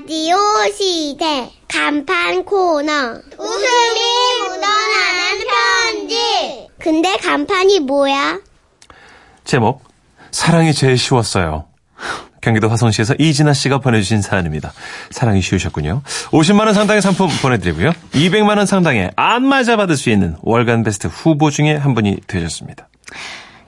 라디오 시대 간판 코너 웃음이 묻어나는 편지 근데 간판이 뭐야? 제목 사랑이 제일 쉬웠어요. 경기도 화성시에서 이진아 씨가 보내주신 사연입니다. 사랑이 쉬우셨군요. 50만 원 상당의 상품 보내드리고요. 200만 원 상당의 안마자 받을 수 있는 월간 베스트 후보 중에 한 분이 되셨습니다.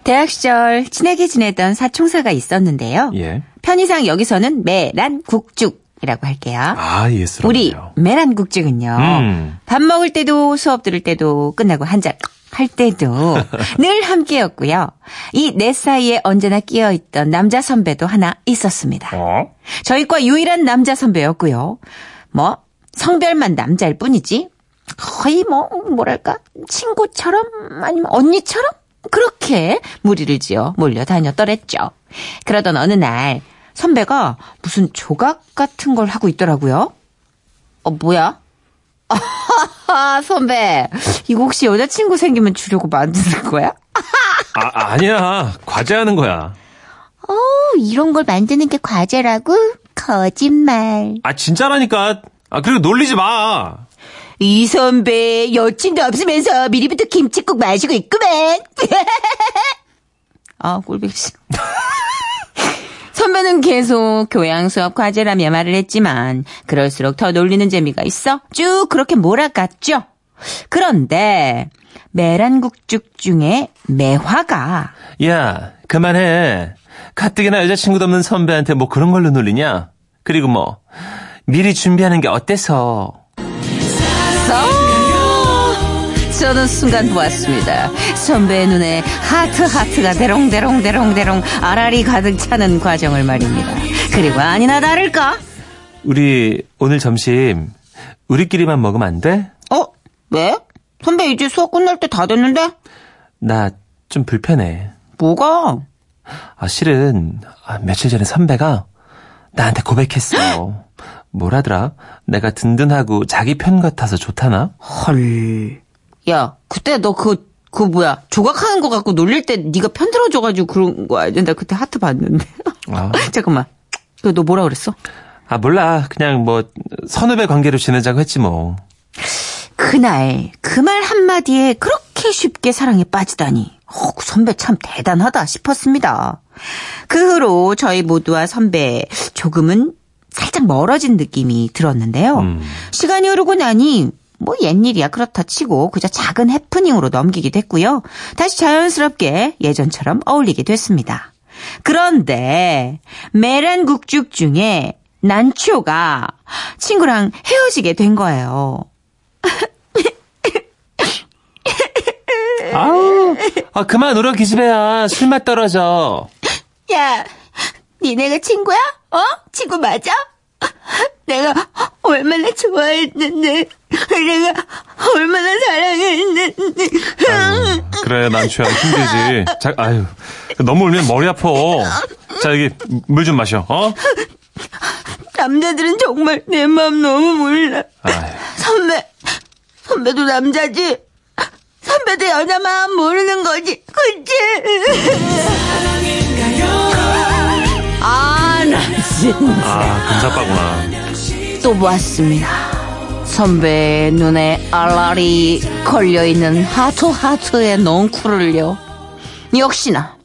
대학 시절 친하게 지내던 사총사가 있었는데요. 예. 편의상 여기서는 메란국죽 이라고 할게요. 아 예스럽네요. 우리 메란국죽은요. 음. 밥 먹을 때도 수업 들을 때도 끝나고 한 잔 할 때도 늘 함께였고요. 이 내 사이에 언제나 끼어 있던 남자 선배도 하나 있었습니다. 어? 저희과 유일한 남자 선배였고요. 뭐 성별만 남자일 뿐이지 거의 뭐 뭐랄까 친구처럼 아니면 언니처럼 그렇게 무리를 지어 몰려다녔더랬죠. 그러던 어느 날 선배가 무슨 조각 같은 걸 하고 있더라고요. 어 뭐야? 아 선배 이거 혹시 여자친구 생기면 주려고 만드는 거야? 아 아니야 과제하는 거야. 어 이런 걸 만드는 게 과제라고? 거짓말. 아 진짜라니까. 아 그리고 놀리지 마. 이 선배 여친도 없으면서 미리부터 김치국 마시고 있구만. 아 꼴보기 선배는 계속 교양 수업 과제라며 말을 했지만 그럴수록 더 놀리는 재미가 있어 쭉 그렇게 몰아갔죠. 그런데 메란국죽 중에 매화가 야 그만해. 가뜩이나 여자친구도 없는 선배한테 뭐 그런 걸로 놀리냐? 그리고 뭐 미리 준비하는 게 어때서? 저는 순간 보았습니다. 선배의 눈에 하트 하트가 대롱대롱 대롱대롱 알알이 가득 차는 과정을 말입니다. 그리고 아니나 다를까? 우리 오늘 점심 우리끼리만 먹으면 안 돼? 어? 왜? 선배 이제 수업 끝날 때 다 됐는데? 나 좀 불편해. 뭐가? 아 실은 아, 며칠 전에 선배가 나한테 고백했어. 뭐라더라? 내가 든든하고 자기 편 같아서 좋다나? 헐. 야, 그때 너 그, 그 뭐야, 조각하는 거 갖고 놀릴 때 네가 편들어줘가지고 그런 거 알지? 나 그때 하트 봤는데. 아. 잠깐만. 그 너 뭐라 그랬어? 아 몰라. 그냥 뭐 선후배 관계로 지내자고 했지 뭐. 그날 그 말 한마디에 그렇게 쉽게 사랑에 빠지다니. 어, 그 선배 참 대단하다 싶었습니다. 그 후로 저희 모두와 선배 조금은 살짝 멀어진 느낌이 들었는데요. 음. 시간이 흐르고 나니 뭐 옛일이야 그렇다 치고 그저 작은 해프닝으로 넘기게 됐고요. 다시 자연스럽게 예전처럼 어울리게 됐습니다. 그런데 메란 국죽 중에 난초가 친구랑 헤어지게 된 거예요. 아우. 아 그만 울어 기집애야. 술맛 떨어져. 야, 니네가 친구야? 어? 친구 맞아? 내가 얼마나 좋아했는데, 내가 얼마나 사랑했는데. 아유, 그래 난초야 힘들지. 자, 아유 너무 울면 머리 아파. 자 여기 물 좀 마셔. 어? 남자들은 정말 내 마음 너무 몰라. 아유. 선배, 선배도 남자지? 선배도 여자 마음 모르는 거지, 그치? 아, 나 진짜. 아 금사빠구나. 또 보았습니다. 선배 눈에 알알이 걸려있는 하트 하트의 넝쿨을요. 역시나.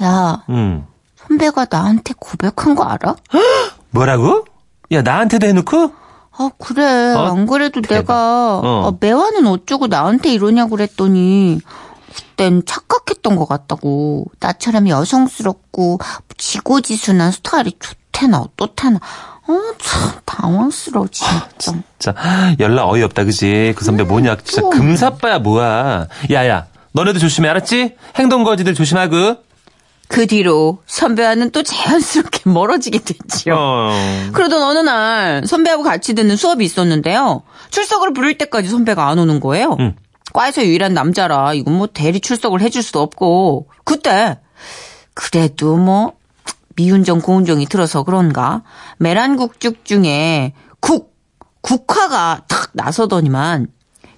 야, 음. 선배가 나한테 고백한 거 알아? 뭐라고? 야 나한테도 해놓고? 아, 그래. 어? 안 그래도 대박. 내가, 어. 아, 매화는 어쩌고 나한테 이러냐고 그랬더니, 그땐 착각했던 것 같다고. 나처럼 여성스럽고, 지고지순한 스타일이 좋대나, 어떻대나. 어, 참, 당황스러워, 진짜. 자 연락 어이없다 그지? 그 선배 뭐냐? 진짜 또. 금사빠야 뭐야? 야야 너네도 조심해 알았지? 행동 거지들 조심하고. 그 뒤로 선배와는 또 자연스럽게 멀어지게 됐지요. 어. 그러던 어느 날 선배하고 같이 듣는 수업이 있었는데요. 출석을 부를 때까지 선배가 안 오는 거예요. 응. 과에서 유일한 남자라 이건 뭐 대리 출석을 해줄 수도 없고 그때 그래도 뭐 미운정 고운정이 들어서 그런가 메란국죽 중에 국 국화가 탁 나서더니만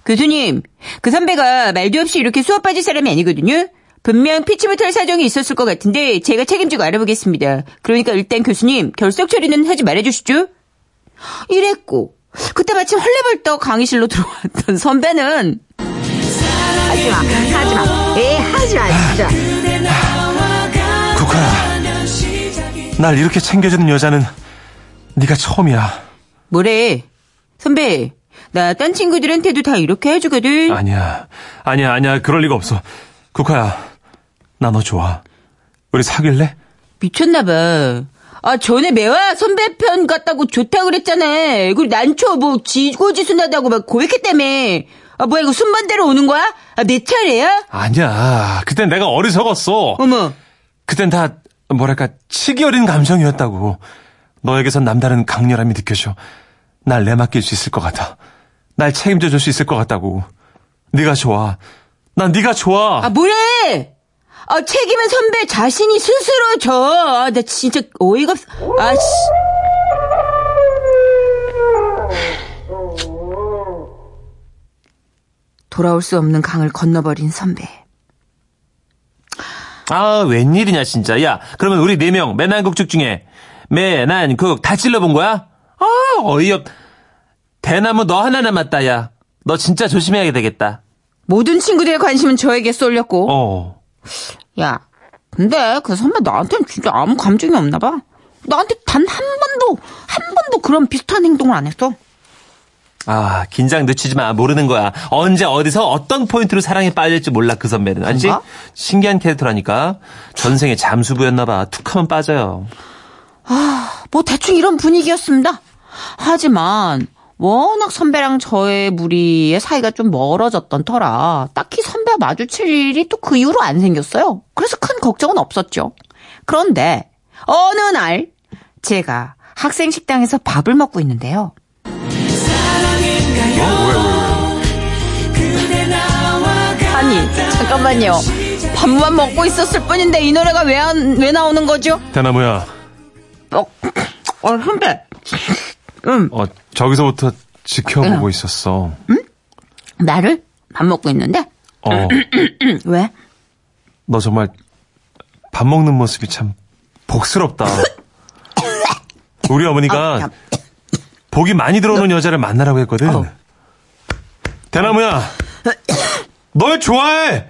교수님 그 선배가 말도 없이 이렇게 수업 빠질 사람이 아니거든요. 분명 피치 못할 사정이 있었을 것 같은데 제가 책임지고 알아보겠습니다. 그러니까 일단 교수님 결석 처리는 하지 말아주시죠. 이랬고 그때 마침 헐레벌떡 강의실로 들어왔던 선배는 하지마 하지마 에 하지마 진짜 날 이렇게 챙겨주는 여자는 네가 처음이야. 뭐래 선배 나 딴 친구들한테도 다 이렇게 해주거든 아니야. 아니야, 아니야. 그럴 리가 없어. 국화야. 나 너 좋아. 우리 사귈래? 미쳤나봐. 아, 전에 매화 선배 편 같다고 좋다 그랬잖아. 그리고 난초 뭐 지고지순하다고 막 고백했다며. 아, 뭐야, 이거 순반대로 오는 거야? 아, 내 차례야? 아니야. 그땐 내가 어리석었어. 어머. 그땐 다 뭐랄까 치기 어린 감정이었다고. 너에게선 남다른 강렬함이 느껴져. 날 내맡길 수 있을 것 같아. 날 책임져 줄 수 있을 것 같다고. 네가 좋아. 난 네가 좋아. 아, 뭐래? 아, 책임은 선배 자신이 스스로 져. 아, 나 진짜 어이가 없어. 아, 씨. 돌아올 수 없는 강을 건너버린 선배. 아, 웬일이냐, 진짜. 야, 그러면 우리 네 명, 매난국축 중에, 매난국 다 찔러본 거야? 아, 어이없. 대나무 너 하나 남았다, 야. 너 진짜 조심해야 되겠다. 모든 친구들의 관심은 저에게 쏠렸고. 어. 야, 근데 그 선배 나한테는 진짜 아무 감정이 없나 봐. 나한테 단 한 번도, 한 번도 그런 비슷한 행동을 안 했어. 아, 긴장 늦추지 마. 모르는 거야. 언제, 어디서, 어떤 포인트로 사랑에 빠질지 몰라, 그 선배는. 알지? 그런가? 신기한 캐릭터라니까. 전생에 잠수부였나 봐. 툭 하면 빠져요. 뭐 대충 이런 분위기였습니다. 하지만 워낙 선배랑 저의 무리의 사이가 좀 멀어졌던 터라 딱히 선배와 마주칠 일이 또 그 이후로 안 생겼어요. 그래서 큰 걱정은 없었죠. 그런데 어느 날 제가 학생 식당에서 밥을 먹고 있는데요. 아니 잠깐만요. 밥만 먹고 있었을 뿐인데 이 노래가 왜, 안- 왜 나오는 거죠? 대나무야. 어, 어 선배. 응. 어, 저기서부터 지켜보고 있었어. 나를 밥 먹고 있는데 어, 왜? 너 정말 밥 먹는 모습이 참 복스럽다. 우리 어머니가 아, 복이 많이 들어오는 여자를 만나라고 했거든. 어. 대나무야, 널 좋아해.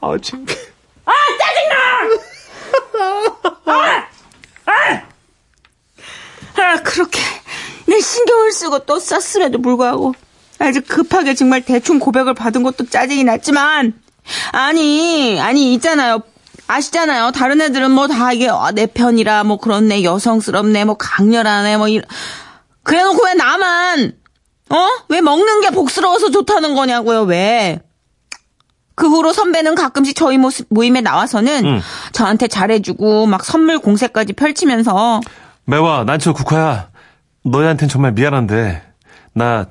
아, 지금. 아 그렇게 내 신경을 쓰고 또 썼음에도 불구하고 아주 급하게 정말 대충 고백을 받은 것도 짜증이 났지만 아니 아니 있잖아요. 아시잖아요. 다른 애들은 뭐 다 이게 아, 내 편이라 뭐 그렇네. 여성스럽네. 뭐 강렬하네. 뭐 이런 그래놓고 왜 나만 어 왜 먹는 게 복스러워서 좋다는 거냐고요 왜 그 후로 선배는 가끔씩 저희 모습, 모임에 나와서는 응. 저한테 잘해주고 막 선물 공세까지 펼치면서 매화, 난저 국화야. 너희한텐 정말 미안한데, 나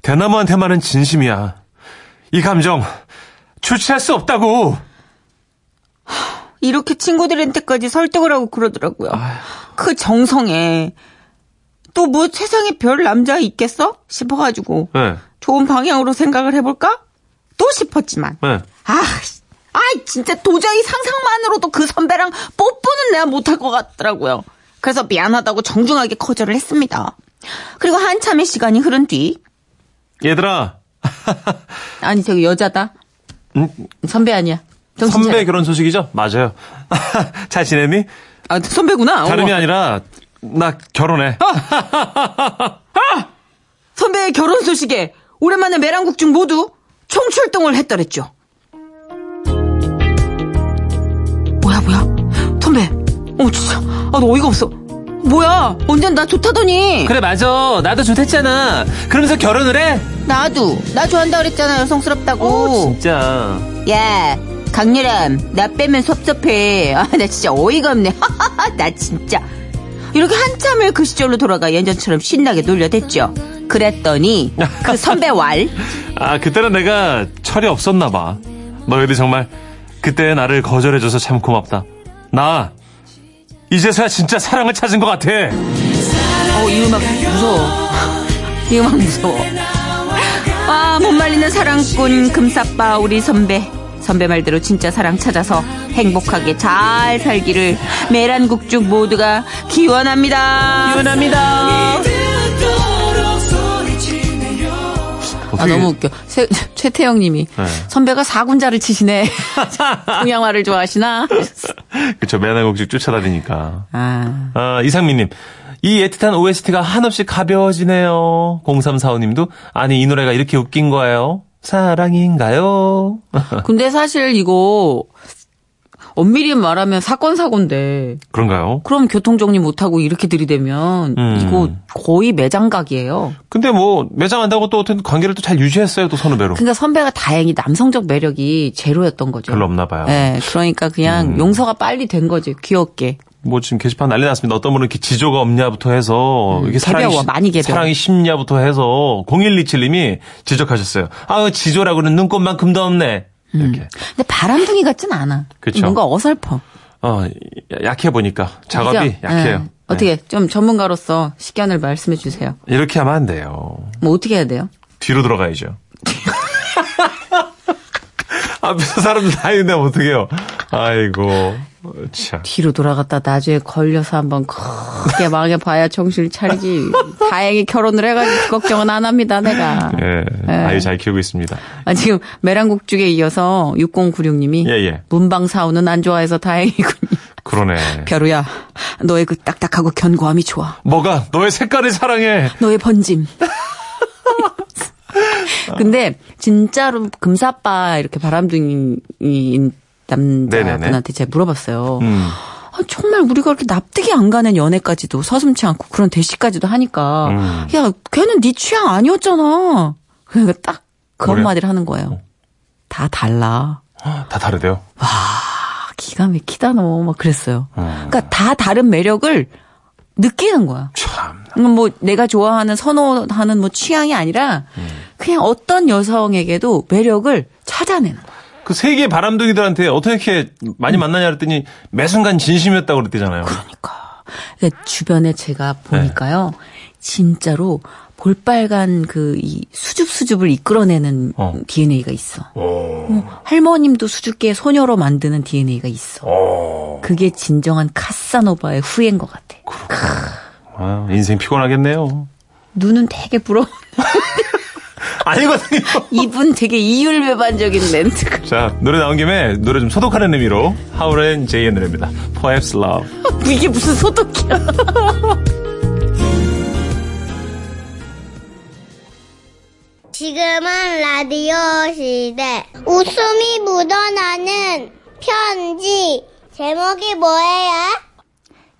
대나무한테만은 진심이야. 이 감정 주체할 수 없다고. 이렇게 친구들한테까지 설득을 하고 그러더라고요. 그 정성에 또 뭐 세상에 별 남자 있겠어? 싶어가지고 네, 좋은 방향으로 생각을 해볼까? 또 싶었지만 네. 아, 씨, 아 진짜 도저히 상상만으로도 그 선배랑 뽀뽀는 내가 못할 것 같더라고요. 그래서 미안하다고 정중하게 거절을 했습니다. 그리고 한참의 시간이 흐른 뒤 얘들아, 아니 저기 여자다 음, 선배 아니야. 선배 차려. 결혼 소식이죠? 맞아요. 잘 지냈니? 아 선배구나. 다름이 어머. 아니라 나 결혼해. 선배의 결혼 소식에 오랜만에 매랑국 중 모두 총출동을 했더랬죠. 뭐야 뭐야 선배 어 진짜 아 너 어이가 없어 뭐야 언젠 나 좋다더니 그래, 맞아. 나도 좋댔잖아. 그러면서 결혼을 해? 나도 나 좋아한다 그랬잖아 여성스럽다고 오, 진짜. 야 강렬함 나 빼면 섭섭해 아 나 진짜 어이가 없네 나 진짜 이렇게 한참을 그 시절로 돌아가 예전처럼 신나게 놀려댔죠 그랬더니 그 선배 왈 아, 그때는 내가 철이 없었나 봐. 너희들 정말 그때 나를 거절해줘서 참 고맙다. 나 이제서야 진짜 사랑을 찾은 것 같아. 어, 이 음악 무서워. 이 음악 무서워. 아, 아, 못 말리는 사랑꾼 금사빠 우리 선배. 선배 말대로 진짜 사랑 찾아서 행복하게 잘 살기를 메란국죽 모두가 기원합니다. 기원합니다. 아, 너무 웃겨. 세- 최태영 님이. 네. 선배가 사군자를 치시네. 동양화를 좋아하시나? 그쵸, 매나곡죽 쫓아다니니까. 아. 아, 이상민 님. 이 애틋한 OST가 한없이 가벼워지네요. 0345님도, 아니, 이 노래가 이렇게 웃긴 거예요? 사랑인가요? 근데 사실 이거, 엄밀히 말하면 사건 사고인데, 그런가요? 그럼 교통 정리 못 하고 이렇게 들이대면, 음. 이거 거의 매장각이에요. 근데 뭐, 매장한다고 또 어떤 관계를 또 잘 유지했어요, 또 선후배로. 그러니까 선배가 다행히 남성적 매력이 제로였던 거죠. 별로 없나 봐요. 네, 그러니까 그냥 음. 용서가 빨리 된 거지, 귀엽게. 뭐 지금 게시판 난리 났습니다. 어떤 분은 이렇게 지조가 없냐부터 해서 이게 사랑이 음, 개벼워, 많이 개벼워. 사랑이 쉽냐부터 해서 0127님이 지적하셨어요. 아, 지조라고는 눈꽃만큼도 없네. 이렇게. 근데 바람둥이 같진 않아. 그쵸. 뭔가 어설퍼. 어, 약해 보니까 작업이 그죠? 약해요. 네. 어떻게 좀 전문가로서 식견을 말씀해 주세요. 네. 이렇게 하면 안 돼요. 뭐 어떻게 해야 돼요? 뒤로 들어가야죠. 앞에서 사람들 다 있는데 어떡해요. 아이고. 참. 뒤로 돌아갔다 나중에 걸려서 한번 크게 망해 봐야 정신을 차리지. 다행히 결혼을 해가지고 그 걱정은 안 합니다, 내가. 예. 아유 잘 키우고 있습니다. 아, 지금 메랑국죽에 이어서 6096님이 예, 예. 문방 사우는 안 좋아해서 다행이군요. 그러네. 벼루야, 너의 그 딱딱하고 견고함이 좋아. 뭐가 너의 색깔을 사랑해. 너의 번짐. 근데 진짜로 금사빠 이렇게 바람둥이인 남자분한테 제가 물어봤어요. 음. 아, 정말 우리가 이렇게 납득이 안 가는 연애까지도 서슴치 않고 그런 대시까지도 하니까 음. 야 걔는 네 취향 아니었잖아. 그러니까 딱 그? 한마디를 하는 거예요. 다 달라. 다 다르대요. 아, 기가 막히다 너. 막 그랬어요. 음. 그러니까 다 다른 매력을 느끼는 거야. 참. 음, 뭐 내가 좋아하는 선호하는 뭐 취향이 아니라 그냥 어떤 여성에게도 매력을 찾아내는 거야. 그 세계 바람둥이들한테 어떻게 많이 만나냐 그랬더니 매 순간 진심이었다고 그랬대잖아요. 그러니까 그러니까 주변에 제가 보니까요. 진짜로 볼빨간 그 이 수줍 수줍을 이끌어내는 어. DNA가 있어. 오. 어, 할머님도 수줍게 소녀로 만드는 DNA가 있어. 오. 그게 진정한 카사노바의 후예인 것 같아. 아, 인생 피곤하겠네요. 눈은 되게 부러워. 아니거든요. 이분 되게 이율배반적인 멘트가. 자, 노래 나온 김에 노래 좀 소독하는 의미로 하울앤 제이의 노래입니다. Perhaps Love. 이게 무슨 소독이야. 지금은 라디오 시대. 웃음이 묻어나는 편지. 제목이 뭐예요?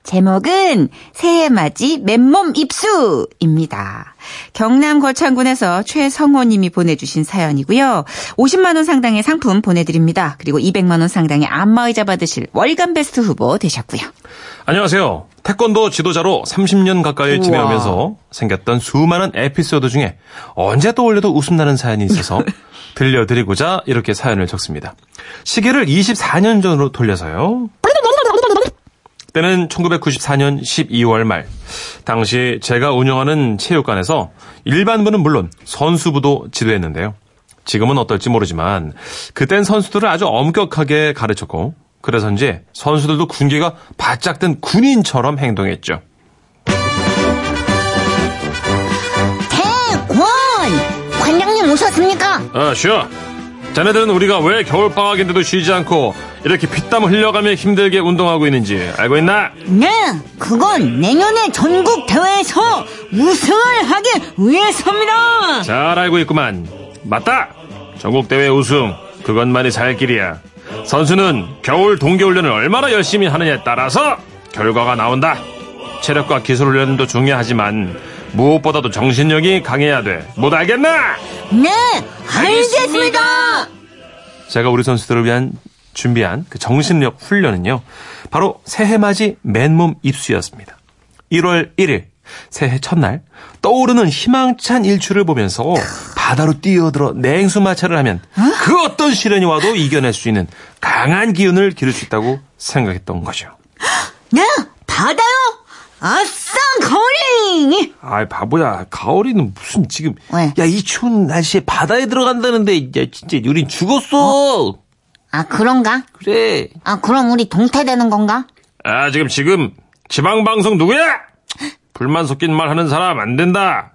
제목은 새해 맞이 맨몸 입수입니다. 경남 거창군에서 최성호님이 보내주신 사연이고요. 50만 원 상당의 상품 보내드립니다. 그리고 200만 원 상당의 안마의자 받으실 월간 베스트 후보 되셨고요. 안녕하세요. 태권도 지도자로 30년 가까이 우와. 지내오면서 생겼던 수많은 에피소드 중에 언제 떠올려도 웃음 나는 사연이 있어서 들려드리고자 이렇게 사연을 적습니다. 시계를 24년 전으로 돌려서요. 때는 1994년 12월 말. 당시 제가 운영하는 체육관에서 일반부는 물론 선수부도 지도했는데요. 지금은 어떨지 모르지만 그땐 선수들을 아주 엄격하게 가르쳤고 그래서인지 선수들도 군기가 바짝 든 군인처럼 행동했죠. 대권! 관장님 오셨습니까? 아, 쉬어. 자네들은 우리가 왜 겨울방학인데도 쉬지 않고 이렇게 피땀 흘려가며 힘들게 운동하고 있는지 알고 있나? 네, 그건 내년에 전국 대회에서 우승을 하기 위해서입니다. 잘 알고 있구만. 맞다! 전국 대회 우승. 그것만이 살 길이야. 선수는 겨울 동계훈련을 얼마나 열심히 하느냐에 따라서 결과가 나온다. 체력과 기술훈련도 중요하지만 무엇보다도 정신력이 강해야 돼. 못 알겠나? 네, 알겠습니다. 제가 우리 선수들을 위한 준비한 그 정신력 훈련은요. 바로 새해 맞이 맨몸 입수였습니다. 1월 1일 새해 첫날 떠오르는 희망찬 일출을 보면서 바다로 뛰어들어 냉수마찰을 하면 그 어떤 시련이 와도 이겨낼 수 있는 강한 기운을 기를 수 있다고 생각했던 거죠. 네, 바다요? 아싸, 가오리! 아이, 바보야. 가오리는 무슨 지금. 왜? 야, 이 추운 날씨에 바다에 들어간다는데, 야, 진짜 우린 죽었어. 아, 그런가? 그래. 아, 그럼 우리 동태되는 건가? 아, 지금, 지금, 지방 방송 누구야? 불만 섞인 말 하는 사람 안 된다.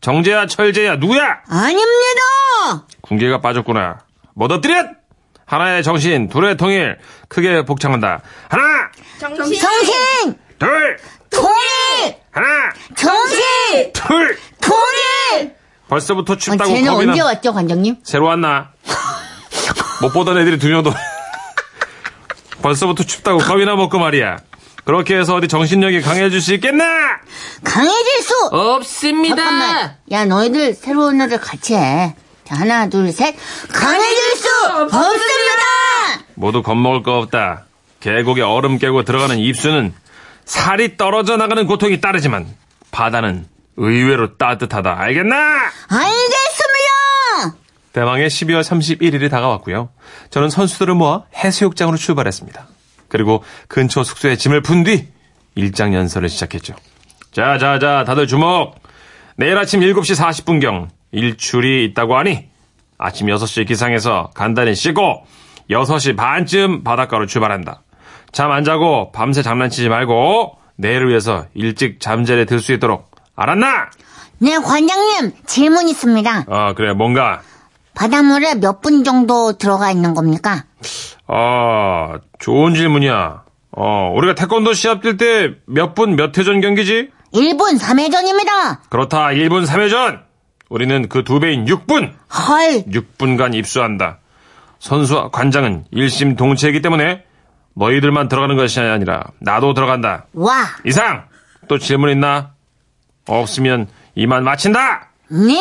정재야, 철재야, 누구야? 아닙니다! 군기가 빠졌구나. 못 엎드려! 하나의 정신, 둘의 통일, 크게 복창한다. 하나, 정신! 둘, 통일! 하나, 정신! 둘. 통일! 벌써부터 아, 춥다고 쟤는 겁이 나. 언제 왔죠, 관장님? 새로 왔나? 못 보던 애들이 두 명도. 벌써부터 춥다고 겁이나 먹고 말이야. 그렇게 해서 어디 정신력이 강해질 수 있겠나? 강해질 수! 없습니다. 잠깐만. 야, 너희들 새로운 애들 같이 해. 자, 하나, 둘, 셋. 강해질 수 없습니다! 모두 겁먹을 거 없다. 계곡에 얼음 깨고 들어가는 입수는 살이 떨어져 나가는 고통이 따르지만 바다는 의외로 따뜻하다. 알겠나? 알겠습니다! 대망의 12월 31일이 다가왔고요. 저는 선수들을 모아 해수욕장으로 출발했습니다. 그리고 근처 숙소에 짐을 푼 뒤 일장 연설을 시작했죠. 자, 자, 자, 다들 주목! 내일 아침 7시 40분경 일출이 있다고 하니 아침 6시 기상해서 간단히 씻고 6시 반쯤 바닷가로 출발한다. 잠 안 자고 밤새 장난치지 말고 내일을 위해서 일찍 잠자리에 들 수 있도록 알았나? 네, 관장님, 질문 있습니다. 어, 그래, 뭔가 바닷물에 몇 분 정도 들어가 있는 겁니까? 아, 좋은 질문이야. 어, 우리가 태권도 시합 뛸 때 몇 분 몇 회전 경기지? 1분 3회전입니다. 그렇다, 1분 3회전! 우리는 그 두 배인 6분! 헐, 6분간 입수한다. 선수와 관장은 일심 동체이기 때문에 너희들만 들어가는 것이 아니라 나도 들어간다. 와, 이상! 또 질문 있나? 없으면 이만 마친다! 네.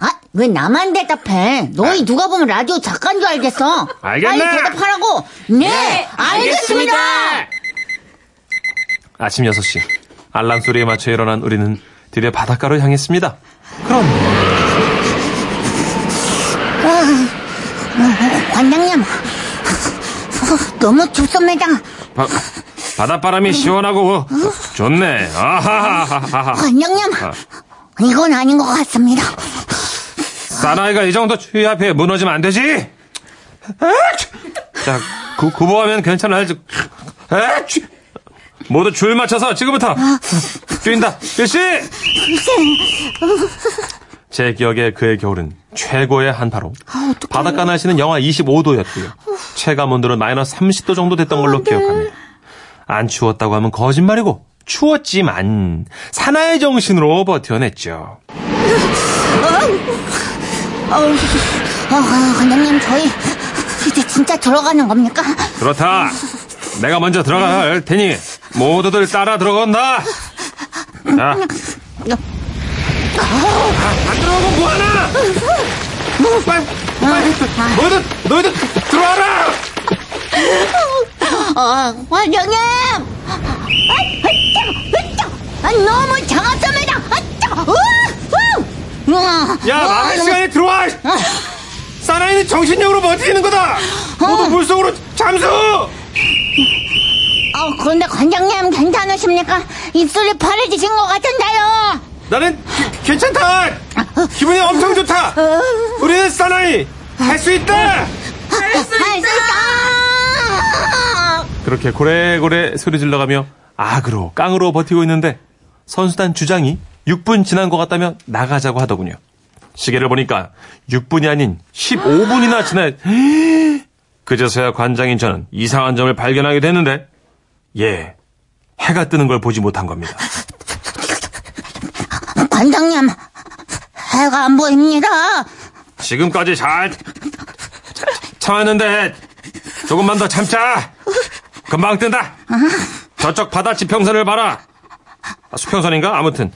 아, 왜 나만 대답해? 너희 누가 보면 라디오 작가인 줄 알겠어. 알겠네. 빨리 대답하라고. 네, 알겠습니다. 아침 6시. 알람 소리에 맞춰 일어난 우리는 드디어 바닷가로 향했습니다. 관장님, 너무 춥습니다. 바, 바닷바람이 시원하고 어, 좋네. 아하하하하. 관장님, 이건 아닌 것 같습니다. 사나이가 이 정도 추위 앞에 무너지면 안 되지. 자, 구, 구보하면 괜찮아요. 아치! 모두 줄 맞춰서 지금부터 뛴다. 일시. 제 기억에 그의 겨울은 최고의 한파로 바닷가 날씨는 영하 25도였고요. 체감 온도는 마이너스 30도 정도 됐던 걸로 기억합니다. 안 추웠다고 하면 거짓말이고 추웠지만 사나이 정신으로 버텨냈죠. 아, 관장님, 저희 이제 진짜 들어가는 겁니까? 그렇다. 내가 먼저 들어갈 테니 모두들 따라 들어간다. 자. 안 들어가면 뭐하나? 빨리, 빨리, 너희들, 너희들 들어와라! 어, 관장님! 아, 아, 아, 아, 너무 작았습니다! 아. 야, 어, 너무- 시간에 들어와! 사나이는 정신력으로 버티는 거다! 모두 물속으로 잠수! 어, 그런데 관장님 괜찮으십니까? 입술이 파래지신 것 같은데요. 나는 기- 괜찮다! 기분이 엄청 좋다! 우리는 사나이! 할 수 있다! 할 수 있다! 그렇게 고래고래 소리 질러가며 악으로 깡으로 버티고 있는데 선수단 주장이 6분 지난 것 같다며 나가자고 하더군요. 시계를 보니까 6분이 아닌 15분이나 지나 그제서야 관장인 저는 이상한 점을 발견하게 됐는데 예 해가 뜨는 걸 보지 못한 겁니다. 관장님, 해가 안 보입니다. 지금까지 잘 참았는데 조금만 더 참자. 금방 뜬다. 저쪽 바다 지평선을 봐라. 아, 수평선인가? 아무튼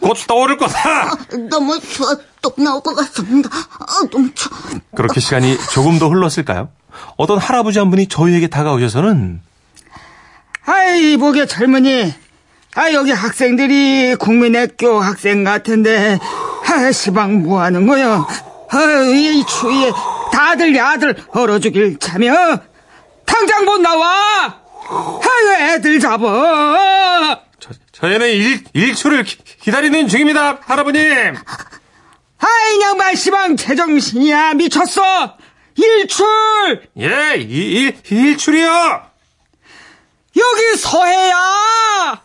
곧 떠오를 거다. 너무 추워, 또 나올 것 같습니다. 아, 너무 추워. 그렇게 시간이 조금 더 흘렀을까요? 어떤 할아버지 한 분이 저희에게 다가오셔서는 아이, 보게 젊은이. 아, 여기 학생들이 국민학교 학생 같은데, 아, 시방 뭐 하는 거야? 아, 이 추위에 다들 야들 얼어 죽일 참여. 당장 못 나와! 아유, 애들 잡아! 저, 저희는 일, 일출을 기, 기다리는 중입니다, 할아버님! 아이 양반 시방 제정신이야 미쳤어 일출 예, 이, 일, 일출이요! 여기 서해야!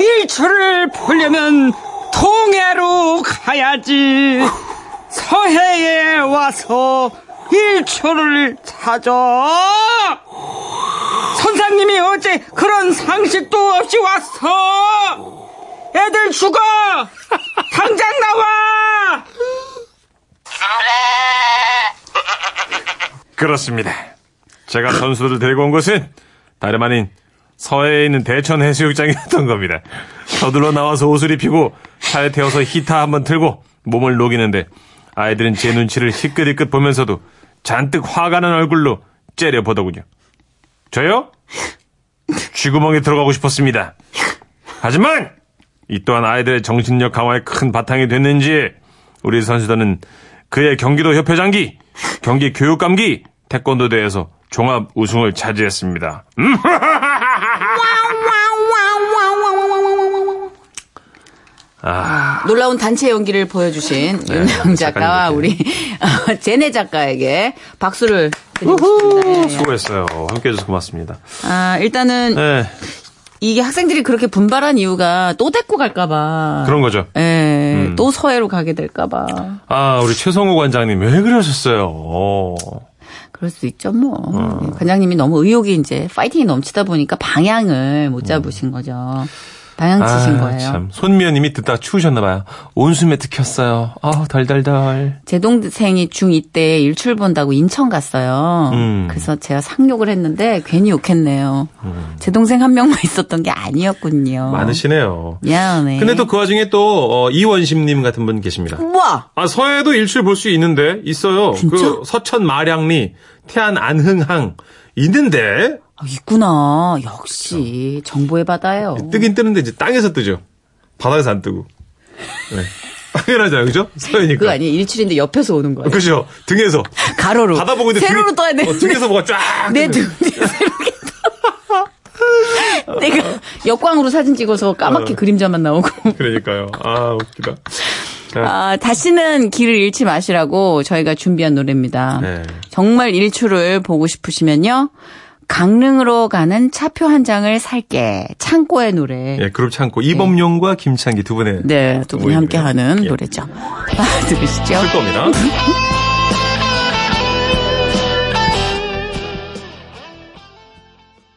일출을 보려면 동해로 가야지. 서해에 와서 일출을 찾아. 선생님이 어째 그런 상식도 없이 왔어? 애들 죽어! 당장 나와 그렇습니다. 제가 선수들을 데리고 온 곳은 다름 아닌 서해에 있는 대천 해수욕장이었던 겁니다. 서둘러 나와서 옷을 입히고 차에 태워서 히타 한번 틀고 몸을 녹이는데 아이들은 제 눈치를 희끗희끗 보면서도 잔뜩 화가 난 얼굴로 째려보더군요. 저요? 쥐구멍에 들어가고 싶었습니다. 하지만 이 또한 아이들의 정신력 강화에 큰 바탕이 됐는지 우리 선수단은 그의 경기도 협회장기, 경기 교육 감기, 태권도 대회에서 종합 우승을 차지했습니다. 음? 놀라운 단체 연기를 보여주신 네, 윤영 작가와. 우리 어, 제네 작가에게 박수를 드리고 싶습니다. 예, 예. 수고했어요. 함께 해줘서 고맙습니다. 아, 일단은 네, 이게 학생들이 그렇게 분발한 이유가 또 데리고 갈까봐. 그런 거죠. 예, 음. 또 서해로 가게 될까봐. 아, 우리 최성우 관장님 왜 그러셨어요? 어. 그럴 수 있죠, 뭐. 예, 관장님이 너무 의욕이 이제 파이팅이 넘치다 보니까 방향을 못 잡으신 거죠. 방향 치신 거예요. 음. 참. 손미연님이 듣다 추우셨나봐요. 온수 매트 켰어요. 아우, 덜덜덜. 제 동생이 중2 때 일출 본다고 인천 갔어요. 음. 그래서 제가 상욕을 했는데 괜히 욕했네요. 제 동생 한 명만 있었던 게 아니었군요. 많으시네요. 미안해. 근데 또 그 와중에 또, 어, 이원심님 같은 분 계십니다. 우와! 아, 서해도 일출 볼 수 있는데, 있어요. 그 서천 마량리, 태안 안흥항, 있는데, 아, 있구나. 역시 정보의 바다예요. 뜨긴 뜨는데 이제 땅에서 뜨죠. 바다에서 안 뜨고. 네. 당연하잖아요, 그죠? 서해니까. 그거 아니에요. 일출인데 옆에서 오는 거예요. 그죠? 등에서. 가로로. 바다 보고 있는데 세로로 등이- 떠야 돼. 어, 등에서 뭐가 쫙. 내 등. 내가 역광으로 사진 찍어서 까맣게 어. 그림자만 나오고. 그러니까요. 아, 웃기다. 자, 아, 다시는 길을 잃지 마시라고 저희가 준비한 노래입니다. 네. 정말 일출을 보고 싶으시면요. 강릉으로 가는 차표 한 장을 살게. 창고의 노래. 예, 그룹 창고. 이범용과 김창기 두 분의. 네, 두 분이. 함께 하는 예. 노래죠. 아, 들으시죠. 쓸 겁니다.